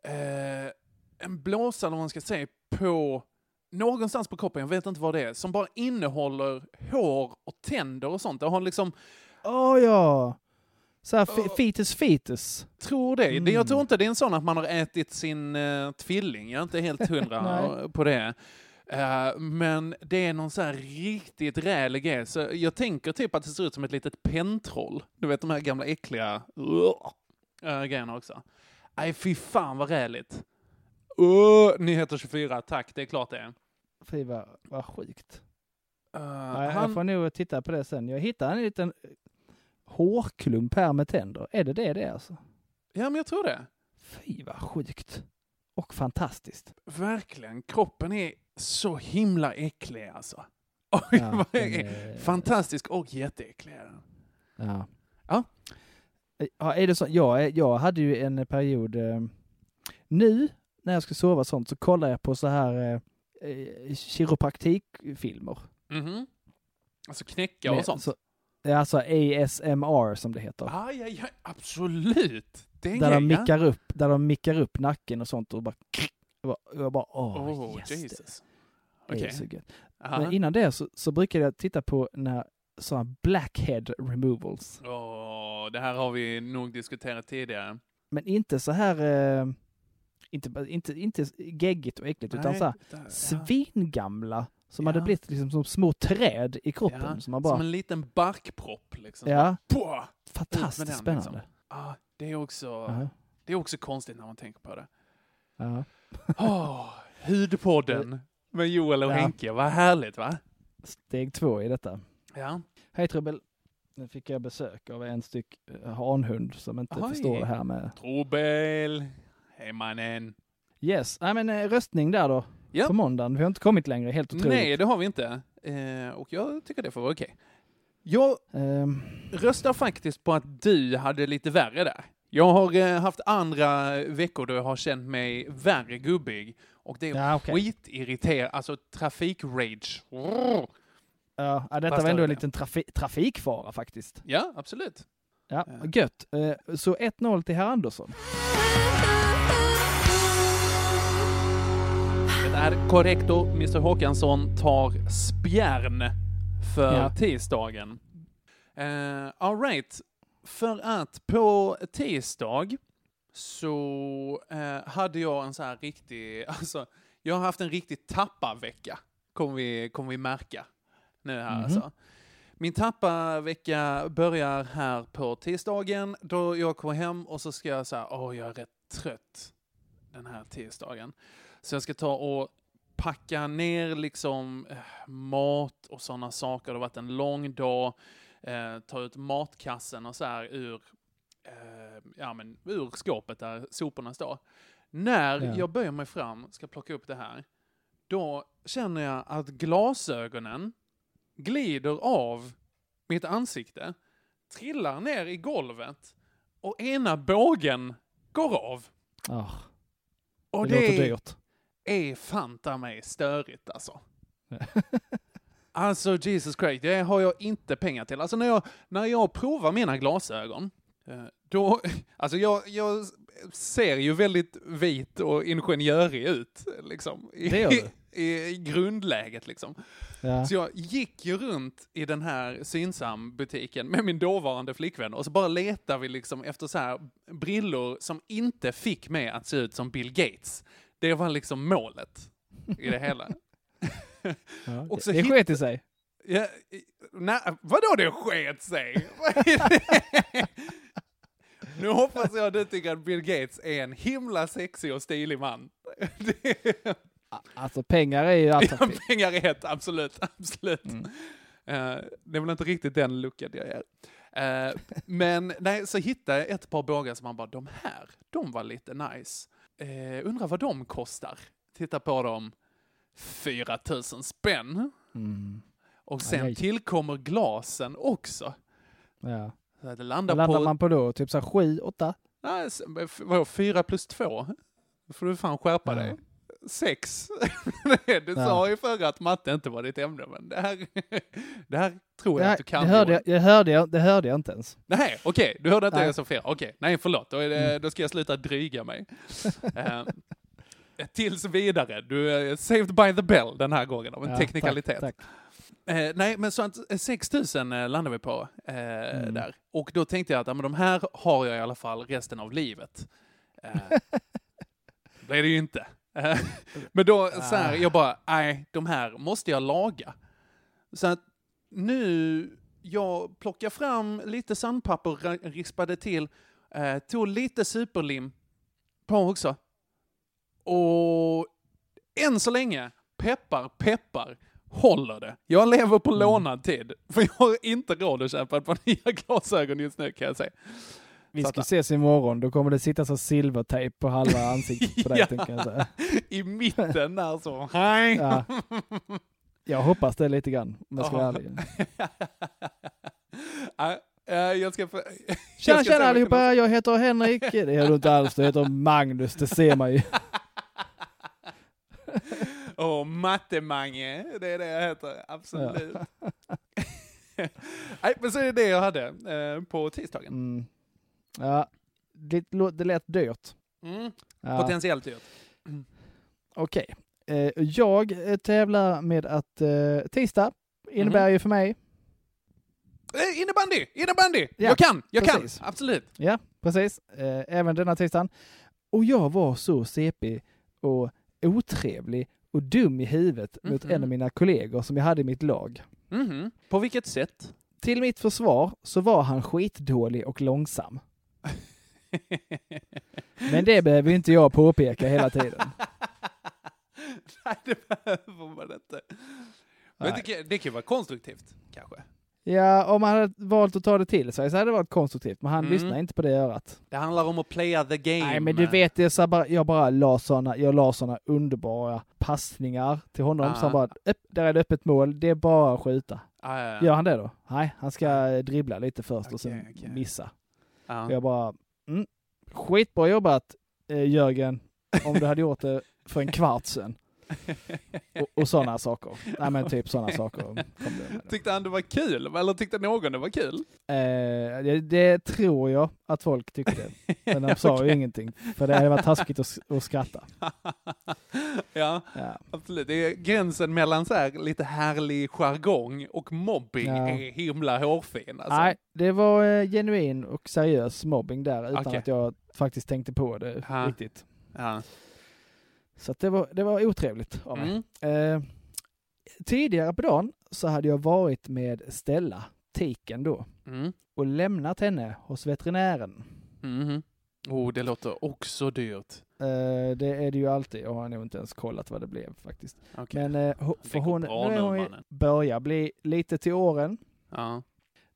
eh, en blåsa, eller vad man ska säga, på någonstans på kroppen, jag vet inte vad det är, som bara innehåller hår och tänder och sånt. Det har liksom, Åh ja! Så här, Åh. fetus fetus. tror det. Mm. Jag tror inte det är en sån att man har ätit sin uh, tvilling, jag är inte helt hundra på det. Eh, men det är någon så här riktigt rälig grej. Så jag tänker typ att det ser ut som ett litet pentroll. Du vet de här gamla äckliga uh, grejerna också. Nej, fy fan vad räligt. Uh, Nyheter 24, tack, det är klart det är. Fy vad, vad sjukt. Uh, Ja, Jag han, får nog titta på det sen. Jag hittade en liten hårklump här med tänder. Är det det det är alltså? ja, men jag tror det. Fy vad sjukt. Och fantastiskt. Verkligen, kroppen är så himla äcklig alltså. Ja, är, fantastisk och jätteäcklig. Ja. Ja. Ja, är det så? Jag, jag hade ju en period, eh, nu när jag ska sova och sånt så kollar jag på så här eh, eh, kiropraktikfilmer. Mhm. Alltså knäcka och Med- sånt. Så, ja, alltså ASMR som det heter. Aj, aj, aj, absolut. Där, de ja. mickar upp, där de mickar upp nacken och sånt och bara... Bara, jag bara åh, Oh, yes, Jesus. det så gött. Aha. Men innan det så, så brukade jag titta på när sådana blackhead removals. Det här har vi nog diskuterat tidigare. Men inte så här, eh, inte, inte, inte geggigt och äckligt, utan Nej, så här där, ja. svingamla som Ja. hade blivit liksom som små träd i kroppen. Ja, som man bara, Som en liten barkpropp liksom. ja, Pah! fantastiskt den, spännande. liksom. Ah, det, är också, Ja. det är också konstigt när man tänker på det. Ja. Oh, hudpodden med Joel och Ja. Henke, vad härligt va? Steg två i detta. Ja. Hej Trubbel. Nu fick jag besök av en styck eh, hanhund som inte Oj. förstår det här med... Trobel, hej mannen. Yes, nej men eh, röstning där då. Ja. På måndagen. Vi har inte kommit längre, helt otroligt. Nej, det har vi inte. Eh, och jag tycker det får vara okej. Jag Ehm, röstar faktiskt på att du hade lite värre där. Jag har eh, haft andra veckor då jag har känt mig värre gubbig. Och det är Ja, okej. skitirriterande, alltså trafikrage. ja, ja, detta Fast var ändå en liten trafi- trafikfara faktiskt. Ja, absolut. Ja, Ja. gött. Eh, så 1-0 till herr Andersson. Det är korrekt då. Mr Håkansson tar spjärn för Ja. tisdagen. Uh, all right. För att på tisdag så eh, hade jag en så här riktig, alltså jag har haft en riktig tapparvecka, kommer vi, kommer vi märka nu här Mhm. alltså. Min tapparvecka börjar här på tisdagen då jag kommer hem och så ska jag säga, åh jag är rätt trött den här tisdagen. Så jag ska ta och packa ner liksom eh, mat och sådana saker. Det har varit en lång dag. Eh, ta ut matkassen och så här ur, eh, ja, men ur skåpet där soporna står. När Ja. jag böjer mig fram, ska plocka upp det här, då känner jag att glasögonen glider av mitt ansikte, trillar ner i golvet och ena bågen går av. Oh, Och det, låter är, dyrt. är fanta mig störigt alltså. alltså Jesus Christ, det har jag inte pengar till. Alltså när jag, när jag provar mina glasögon, eh, då, alltså jag, jag ser ju väldigt vit och ingenjörig ut, liksom. I, Det gör du. i, i grundläget, liksom. Ja. Så jag gick ju runt i den här Synsam-butiken med min dåvarande flickvän och så bara letade vi liksom efter så här brillor som inte fick mig att se ut som Bill Gates. Det var liksom målet i det hela. Ja, Och så det sket i sig. Ja, nej, vadå det sket sig? Nu hoppas jag att du tycker att Bill Gates är en himla sexig och stilig man. Alltså pengar är ju attraktivt. Pengar är ett, absolut, absolut. Mm. Eh, det är väl inte riktigt den looken jag ger. Eh, men nej, så hittade jag ett par bågar som man bara, de här, de var lite nice. Uh, undrar vad de kostar? Titta på dem, 4000 spänn. Mm. Och sen aj. tillkommer glasen också. Ja. Det landar Vad landar på, man på då? Typ så här sju, åtta? nej, vadå, fyra plus två? Då får du fan skärpa Ja. dig. Sex. du sa Ja. ju förra att matte inte var ditt ämne, men det här, det här tror jag Nej, att du kan. det, hörde jag, det, hörde jag, det hörde jag inte ens. Nej, okej, du hörde inte det jag sa fel. Okej, nej förlåt, då, det, Mm. då ska jag sluta dryga mig. Eh, tills vidare, du är saved by the bell den här gången av en Ja, teknikalitet. Tack, tack. Eh, nej, men så att eh, 6000 eh, landade vi på eh, Mm. där. Och då tänkte jag att ja, men de här har jag i alla fall resten av livet. Eh, det är det ju inte. Eh, men då så här, jag bara, nej, de här måste jag laga. Så att nu, jag plockar fram lite sandpapper, rispade till, eh, tog lite superlim på också. Och än så länge, peppar, peppar, håller det. Jag lever på lånad tid, för jag har inte råd att köpa ett par nya glasögon just nu kan jag säga. Vi ska ses imorgon, då kommer det sitta så silvertejp på halva ansiktet på dig, Ja. tänker jag säga. I mitten där så, hej! Ja. Jag hoppas det lite grann, om jag ska vara ärlig. Eh, jag ska jag Tjena, tjena allihopa, jag heter Henrik. Det gör du inte alls, du heter Magnus, det ser man ju. Åh, Matte-Mange, det är det jag heter, absolut. Nej, men så är det det jag hade eh, på tisdagen. Mm. Ja, det, det lät dyrt. Mm. Ja. Potentiellt dyrt. Okej. Eh, jag eh, tävlar med att eh, tisdag innebär Mhm. ju för mig, Eh, innebandy! Innebandy! Ja, jag kan! Jag precis. kan! Absolut! ja precis, eh, även denna tisdagen. Och jag var så CP och otrevlig och dum i huvudet mot Mhm. en av mina kollegor som jag hade i mitt lag. Mhm. På vilket sätt? Till mitt försvar så var han skitdålig och långsam. Men det behöver inte jag påpeka hela tiden. Nej, det behöver man inte. Men det, det kan ju vara konstruktivt, kanske. Ja, om han hade valt att ta det till sig så hade det varit konstruktivt, men han Mm. lyssnar inte på det örat. Det handlar om att playa the game. Nej, men du vet, det så bara, jag bara la såna, jag la såna underbara passningar till honom, så han Ah. bara, upp, där är det öppet mål, det är bara att skjuta. Ah, ja, Gör han det då? Nej, han ska dribbla lite först och sen okej. missa. ja. Och jag bara, mm, skitbra jobbat eh, Jörgen, om du hade gjort det för en kvart sedan. Och, och sådana saker. Nej men typ sådana saker. kom det. Tyckte han det var kul? Eller tyckte någon det var kul? Eh, det, det tror jag att folk tyckte. Men de sa ju Okej. ingenting. För det hade varit taskigt att, att skratta. ja, Ja. absolut. Det är gränsen mellan så här lite härlig jargong och mobbing Ja. är himla hårfin. Alltså. Nej, det var eh, genuin och seriös mobbing där utan Okej. att jag faktiskt tänkte på det Ja. riktigt. Ja. Så det, var, det var otrevligt av mig. Mm. Eh, tidigare på dagen så hade jag varit med Stella, tiken då, Mm. och lämnat henne hos veterinären. Mhm. Oh, det låter också dyrt. Eh, det är det ju alltid. Jag har nog inte ens kollat vad det blev faktiskt. Okej. Men eh, för hon, nu är hon börjar bli lite till åren. Ja,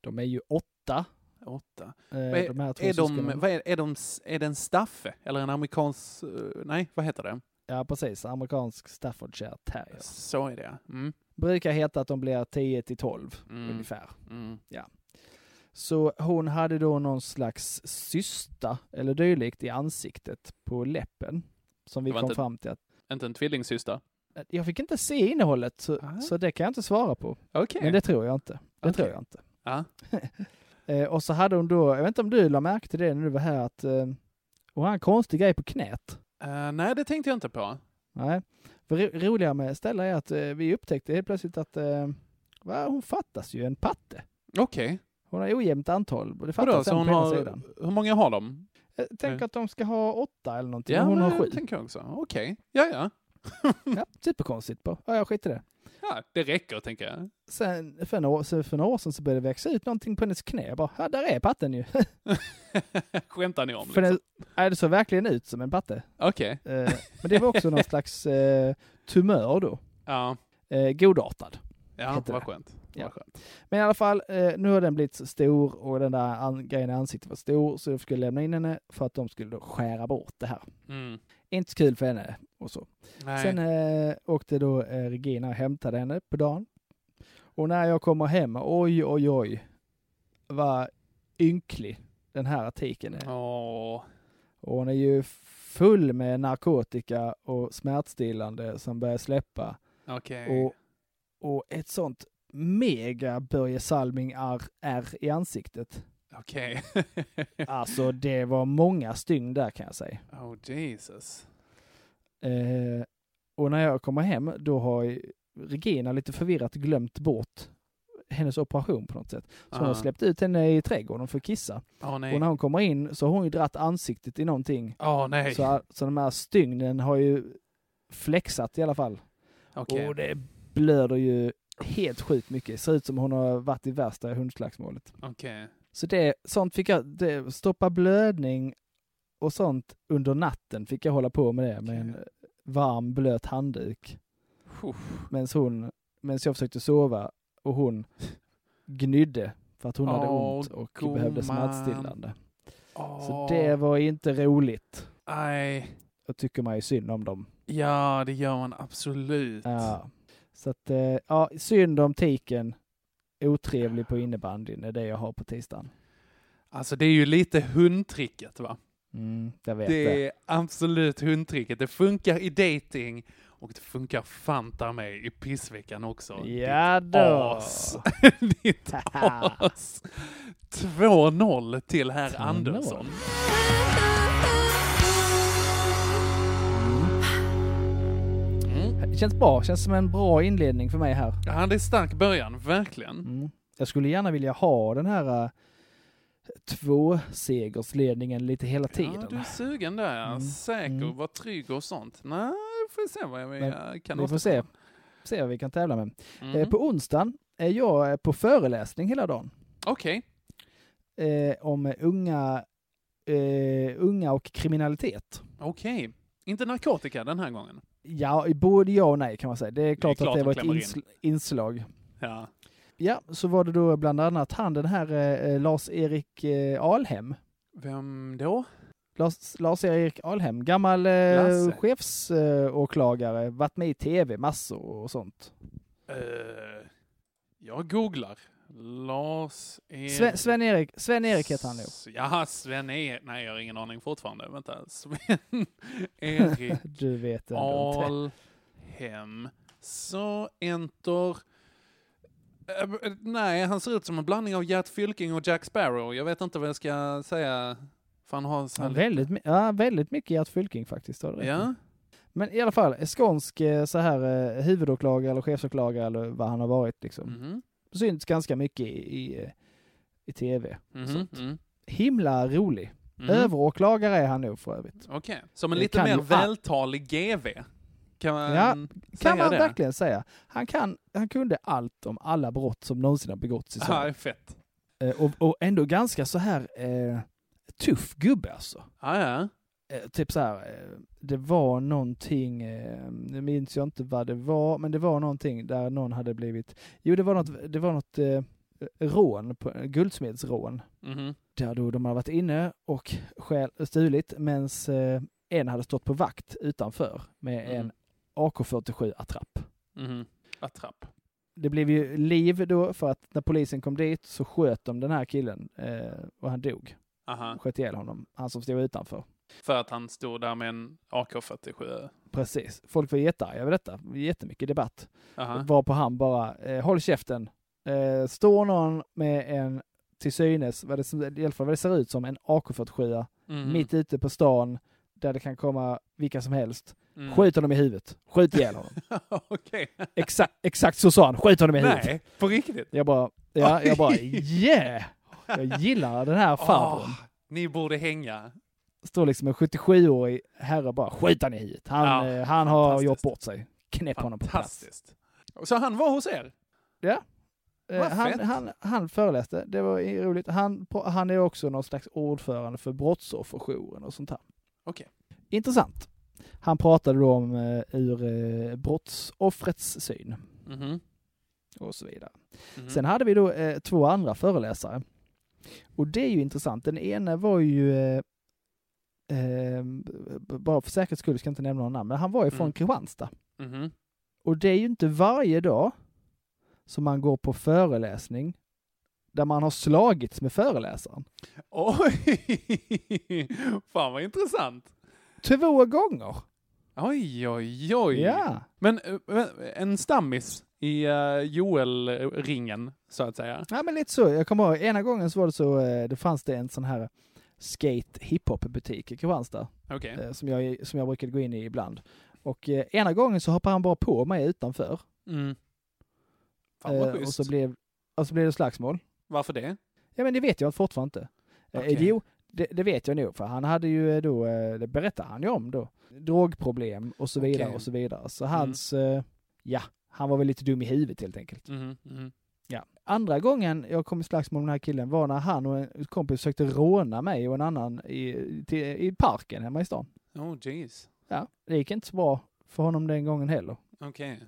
De är ju åtta. åtta. Eh, är, de här två är, de, är, är, de, är det en staffe? Eller en amerikansk... eh, nej, vad heter det? Ja, precis. Amerikansk Staffordshire terrier. Så är det, mm. Brukar heta att de blir 10 till 12 Mm. ungefär. Mm. Så hon hade då någon slags cysta eller dylikt i ansiktet på läppen. Som vi kom inte- fram till att Inte en tvillingsyster? jag fick inte se innehållet så, Ah. så det kan jag inte svara på. Okej. Men det tror jag inte. Det Okej. tror jag inte. Ja. Eh, och så hade hon då, jag vet inte om du la märke till det när du var här, att eh, Och han har en konstig grej på knät. Eh, nej, det tänkte jag inte på. Nej. För ro- roliga med Stella är att eh, vi upptäckte helt plötsligt att eh, va, hon fattas ju en patte. Okej. Hon har ojämnt antal. Det Vadå, fattas så en på har, sidan. hur många har de? Tänk Mm. att de ska ha åtta eller någonting. Ja, hon har sju. det tänker jag också. Okej, ja, ja. Ja, superkonstigt på. Ja, jag skiter i det. Ja, det räcker tänker jag. Sen för några, så för några år sedan så började det växa ut någonting på hennes knä. Jag bara, ja, där är patten ju. Skämtar ni om för liksom? ja, det såg verkligen ut som en patte. Okej. Eh, men det var också någon slags eh, tumör då. Ja, Eh, godartad. ja vad det. skönt. Ja. Skönt. Men i alla fall, eh, nu har den blivit så stor och den där grejen i ansiktet var stor så jag skulle lämna in henne för att de skulle då skära bort det här. Mm. Inte så kul för henne och så. Nej. Sen eh, åkte då eh, Regina och hämtade henne på dagen. Och när jag kommer hem, oj oj oj, vad ynklig den här artikeln är. Åh. Och hon är ju full med narkotika och smärtstillande som börjar släppa. Okej. Och, och ett sånt mega Börje Salming är, är i ansiktet. Okej. Alltså det var många stygn där kan jag säga. oh Jesus. Eh, och när jag kommer hem då har Regina lite förvirrat glömt bort hennes operation på något sätt. Så hon har Ah. släppt ut henne i trädgården för att kissa. Nej. Och när hon kommer in så har hon ju dratt ansiktet i någonting. Åh nej. Så, så de här stygnen har ju flexat i alla fall. Okej. Och det blöder ju helt sjukt mycket. Ser ut som hon har varit i värsta hundslagsmålet. Okej. Så det, sånt fick jag, det, stoppa blödning och sånt under natten fick jag hålla på med det med en varm blöt handduk. Medan hon, medan jag försökte sova och hon gnydde för att hon hade Åh, ont och gumman. behövde smärtstillande. Så Åh. det var inte roligt. Nej. Och tycker man ju synd om dem. Ja, det gör man absolut. Ja. Så att, eh, ja, synd om tiken. Otrevlig på innebandyn är det jag har på tisdagen. Alltså det är ju lite hundtricket va? Mm, Det det. är absolut hundtricket. Det funkar i dating och det funkar fanta mig i pissveckan också. Ja Ditt då. as. Ditt as. 2-0 till herr 2-0. Andersson. Det känns bra, känns som en bra inledning för mig här. Ja, det är stark början, verkligen. Mm. Jag skulle gärna vilja ha den här uh, tvåsegersledningen lite hela tiden. Ja, du är sugen där ja. Mm. Säker, Mm. var trygg och sånt. Nej, vi får se vad vi Men eh, kan vi får se. Se vad vi kan tävla med. Mhm. Eh, på onsdagen är jag eh, på föreläsning hela dagen. Okej. Eh, om unga, eh, unga och kriminalitet. Okej. Inte narkotika den här gången. Ja, i både ja och nej kan man säga. Det är klart, klart att det de var ett in. insl- inslag. Ja. Ja, så var det då bland annat han den här eh, Lars-Erik eh, Alhem. Vem då? Lars- Lars-Erik Alhem, gammal eh, chefsåklagare, varit med i tv massor och sånt. Eh, jag googlar. Lars Sven- Sven-Erik Sven-Erik heter han nog. Jaha, Sven-Erik. Nej, jag har ingen aning fortfarande. Vänta. Sven-Erik Du vet. Alhem. Så enter... Eh, nej, han ser ut som en blandning av Gert Fylking och Jack Sparrow. Jag vet inte vad jag ska säga. För han har så Ja, väldigt, ja, väldigt mycket Gert Fylking faktiskt. har. Ja. Men i alla fall, skånsk eh, så här eh, huvudåklagare eller chefsåklagare eller vad han har varit liksom. Mhm. Syns ganska mycket i, i, eh, i tv. Mhm, Sånt. mm. Himla rolig. Mhm. Överåklagare är han nog för övrigt. Okej, som en Det lite mer vältalig GV. Kan man Ja, Kan man det? verkligen säga. Han, kan, han kunde allt om alla brott som någonsin har begåtts i Ja, Sverige. fett. Eh, och, och ändå ganska så här eh, tuff gubbe alltså. Ja, ja. Eh, typ så här, eh, det var någonting, eh, nu minns jag inte vad det var, men det var någonting där någon hade blivit, jo det var något, det var något eh, rån, på, guldsmedsrån, Mhm. där då de hade varit inne och stjäl, stulit, medan eh, en hade stått på vakt utanför med Mm. en AK47-attrapp. Mhm. Attrapp. Det blev ju liv då för att när polisen kom dit så sköt de den här killen eh, och han dog. Aha. Sköt ihjäl honom, han som stod utanför. För att han stod där med en AK47. Precis. Folk var jättearga över detta. Jättemycket debatt. Aha. Var på han bara, eh, håll käften. Eh, står någon med en till synes, vad det, i alla fall vad det ser ut som, en AK47 Mhm. mitt ute på stan, där det kan komma vilka som helst. Mm. Skjut honom i huvudet. Skjut ihjäl honom. Okej. Exakt, exakt så sa han. Skjut honom i huvudet. Nej, på riktigt? Jag bara, ja, jag bara yeah! Jag gillar den här farbrorn. Åh, ni borde hänga. Står liksom en 77-årig herre och bara skjut han i huvudet. Han, Ja, eh, han har gjort bort sig. Knäpp honom på plats. Så han var hos er? Ja. Eh, Han, han, han föreläste, det var roligt. Han, han är också någon slags ordförande för brottsofferjouren och sånt här. Okej. Intressant. Han pratade då om eh, ur brottsoffrets syn Mhm. och så vidare. Mhm. Sen hade vi då eh, två andra föreläsare. Och det är ju intressant. Den ena var ju, eh, eh, bara för säkerhets skull ska jag inte nämna någon namn, men han var ju från Mm. Kristianstad. Mhm. Och det är ju inte varje dag som man går på föreläsning där man har slagits med föreläsaren. Oj! Fan vad intressant. Två gånger! Oj, oj, oj. Ja. Men eh, en stammis i uh, Joel-ringen, så att säga. Ja men lite så. Jag kommer ihåg, ena gången så var det så, eh, det fanns det en sån här skate hiphop butik i Kristianstad. Okej. eh, som, jag, som jag brukade gå in i ibland. Och eh, ena gången så hoppade han bara på mig utanför. Mm. Fan vad Eh, och, schysst. så blev, och så blev det slagsmål. Varför det? Ja men det vet jag fortfarande inte. Eh, Okej. Jo, det, det vet jag nog för han hade ju eh, då, eh, det berättade han ju om då, drogproblem och så vidare Okej. och så vidare. Så hans, eh, ja, han var väl lite dum i huvudet helt enkelt. Mhm, mhm. Ja. Andra gången jag kom i slagsmål med den här killen var när han och en kompis försökte råna mig och en annan i, till, i parken hemma i stan. Oh, jeez. Ja, det gick inte så bra för honom den gången heller. Okej.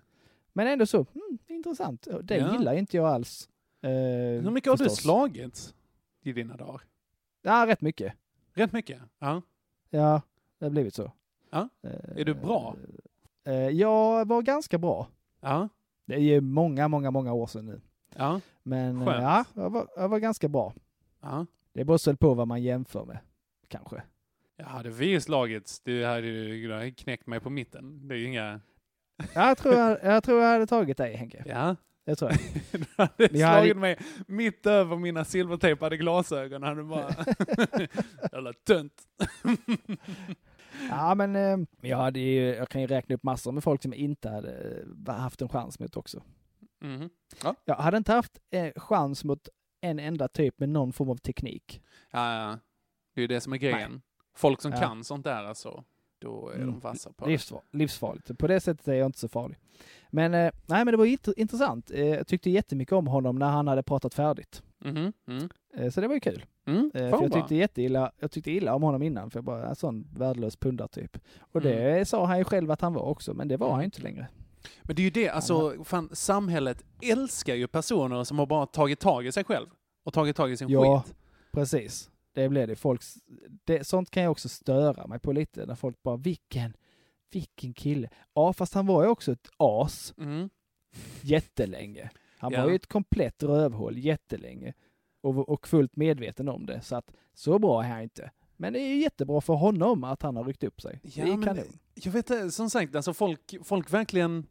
Men ändå så, mm, intressant. Det Ja. gillar inte jag alls. Eh, Hur mycket har du förstås. slagits i dina dagar? Ja, rätt mycket. Rätt mycket? Ja. Ja, det har blivit så. Ja. Eh, Är du bra? eh, jag var ganska bra. Ja. Det är ju många, många, många år sedan nu. Ja. Men eh, Skönt. ja, jag var, jag var ganska bra. Ja. Det beror väl på vad man jämför med, kanske. Ja, hade vi slagits, du hade ju knäckt mig på mitten. Det är ju inga... Ja, jag, tror jag, jag tror jag hade tagit dig, Henke. Ja. Det tror jag. Du hade jag hade- slagit mig mitt över mina silvertejpade glasögon. Hade bara... Jävla tönt. Ja, men eh, jag, hade ju, jag kan ju räkna upp massor med folk som inte hade eh, haft en chans mot också. Mhm. Jag hade inte haft eh, chans mot en enda typ med någon form av teknik. Ja, ja. Det är ju det som är grejen. Folk som Ja. kan sånt där alltså, då är Mm. de vassa på det. Livsfar livsfarligt. På det sättet är jag inte så farlig. Men, eh, nej, men det var int- intressant. Eh, jag tyckte jättemycket om honom när han hade pratat färdigt. Mhm. Mm. Eh, så det var ju kul. Mm. Eh, för jag tyckte jätteilla, jag tyckte illa om honom innan, för jag bara, en sån värdelös pundartyp. Och det Mm. sa han ju själv att han var också, men det var Mm. han ju inte längre. Men det är ju det, alltså fan, samhället älskar ju personer som har bara tagit tag i sig själv och tagit tag i sin Ja. skit. Precis. Det blev det. Folks, det. Sånt kan jag också störa mig på lite, när folk bara, vilken, vilken kille. Ja, fast han var ju också ett as Mm. jättelänge. Han Ja. var ju ett komplett rövhål jättelänge. Och, och fullt medveten om det. Så att, så bra är han inte. Men det är ju jättebra för honom att han har ryckt upp sig. Ja, det är kanon. Jag vet inte, som sagt, alltså folk, folk verkligen, eh,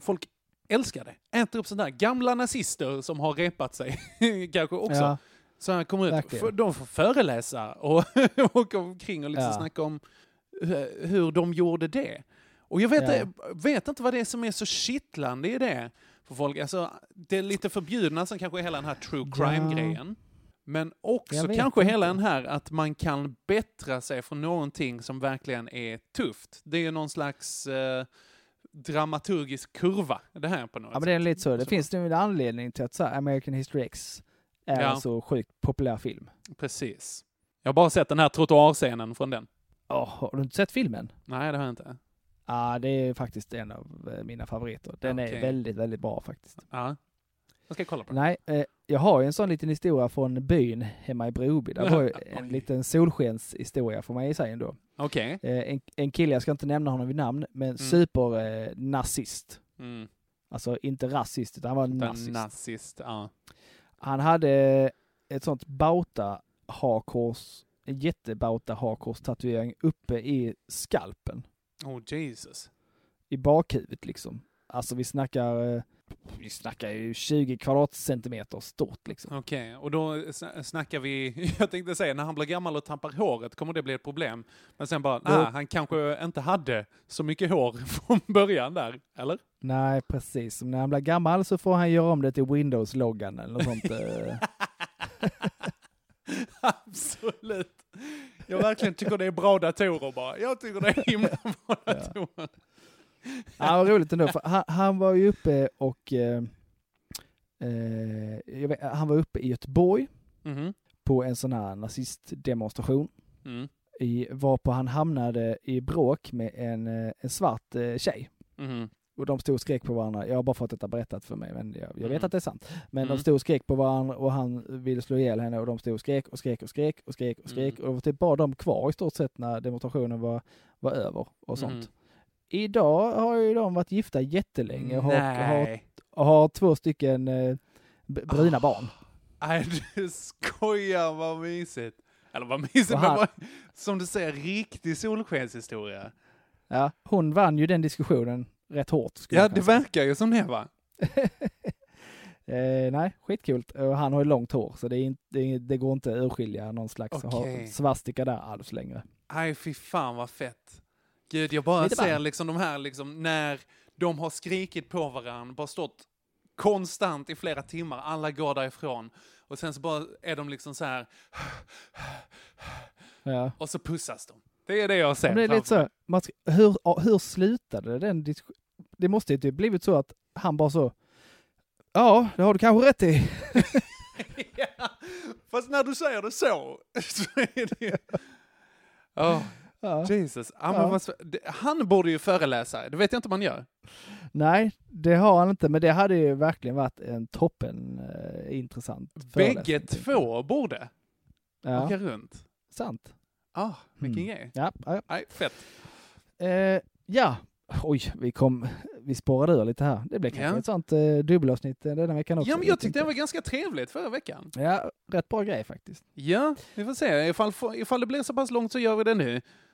folk älskar det. Äter upp sådana där gamla nazister som har repat sig, kanske också. Ja, Så här kommer ut, Verkligen. de får föreläsa och åka omkring och liksom Ja. snacka om eh, hur de gjorde det. Och jag vet, Ja. eh, vet inte vad det är som är så kittlande i det för folk. Alltså, det är lite förbjudna som kanske är hela den här true crime-grejen. Men också kanske inte. hela den här att man kan bättra sig från någonting som verkligen är tufft. Det är ju någon slags eh, dramaturgisk kurva det här på något ja men det är sätt. lite så. Det Så- finns nu en anledning till att så här, American History X är Ja. en så sjukt populär film. Precis. Jag har bara sett den här trottoarscenen från den. Åh, har du inte sett filmen? Nej, det har jag inte. Ja, det är faktiskt en av eh, mina favoriter. Den Okej. är väldigt, väldigt bra faktiskt. Ja. Jag ska kolla på den. Nej, eh, jag har ju en sån liten historia från byn hemma i Broby. Det var ju en liten solskenshistoria får man ju säga ändå. Okej. Eh, en, en kille, jag ska inte nämna honom vid namn, men supernazist. Eh. Mm. alltså inte rasist, utan han var nazist. Nazist, ja. Han hade ett sånt bauta hakkors, en jättebauta hakkors tatuering uppe i skalpen. Oh Jesus. I bakhuvudet liksom. Alltså vi snackar eh, vi snackar ju 20 kvadratcentimeter stort liksom. Okej, och då sn- snackar vi, jag tänkte säga, när han blir gammal och tappar håret kommer det bli ett problem. Men sen bara, nej, han kanske inte hade så mycket hår från början där, eller? Nej, precis. När han blir gammal så får han göra om det till Windows-loggan eller något sånt. eh. Absolut. Jag verkligen tycker det är bra datorer bara. Jag tycker det är himla bra datorer. Ja, vad roligt ändå. För han, han var ju uppe och eh, eh, vet, han var uppe i Göteborg Mhm. på en sån här nazistdemonstration. Mm. I, varpå han hamnade i bråk med en, eh, en svart eh, tjej. Mhm. Och de stod och skrek på varandra. Jag har bara fått detta berättat för mig, men jag, jag vet Mm. att det är sant. Men Mm. de stod och skrek på varandra och han ville slå ihjäl henne och de stod och skrek och skrek och skrek och skrek och skrek. Mm. Och det var typ bara de kvar i stort sett när demonstrationen var, var över och sånt. Mm. Idag har ju de varit gifta jättelänge och har, har, har två stycken eh, bruna barn. Nej, du skojar, vad mysigt. Eller vad mysigt, men vad, som du säger, riktig solskenshistoria. Ja, hon vann ju den diskussionen rätt hårt. Ja, det säga. verkar ju som det va? Eh, nej, skitkul. Och han har ju långt hår så det, inte, det, det går inte att urskilja någon slags okay. svastika där alls längre. Nej, fy fan vad fett. Gud, jag bara Lite ser band. liksom de här, liksom, när de har skrikit på varandra, bara stått konstant i flera timmar, alla går därifrån. Och sen så bara är de liksom så här, Ja. och så pussas de. Det är det jag ser Men det är lite så, man hur, hur slutade den? Det måste ju typ blivit så att han bara så, ja, det har du kanske rätt i. ja, fast när du säger det så, så är det ju... Oh, Ja. Jesus. Ja, Han borde ju föreläsa, det vet jag inte om man gör. Nej, det har han inte, men det hade ju verkligen varit en toppen eh, intressant Bägge två borde Ja, åka runt. sant. Ah, vilken Mm. grej. Ja, ja. Nej, fett. Eh, ja, oj, vi kom, vi spårade ur lite här. Det blev kanske Ja. ett sånt eh, dubbelavsnitt eh, denna veckan också. Ja, men jag tyckte det var ganska trevligt förra veckan. Ja, rätt bra grej faktiskt. Ja, vi får se. Ifall, ifall det blir så pass långt så gör vi det nu.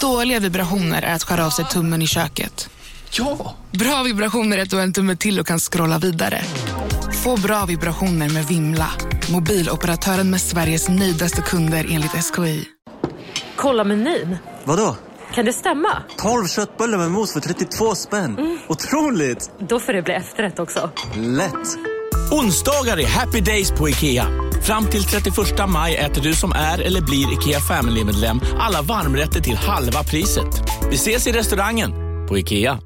Dåliga vibrationer är att skära av sig tummen i köket. Ja! Bra vibrationer är att du har en tumme till och kan scrolla vidare. Få bra vibrationer med Vimla. Mobiloperatören med Sveriges nöjdaste kunder enligt SKI. Kolla menyn. Vadå? Kan det stämma? 12 köttbullar med mos för 32 spänn. Otroligt! Då får det bli efterrätt också. Lätt! Onsdagar är happy days på IKEA. Fram till 31 maj äter du som är eller blir IKEA Family-medlem alla varmrätter till halva priset. Vi ses i restaurangen på IKEA.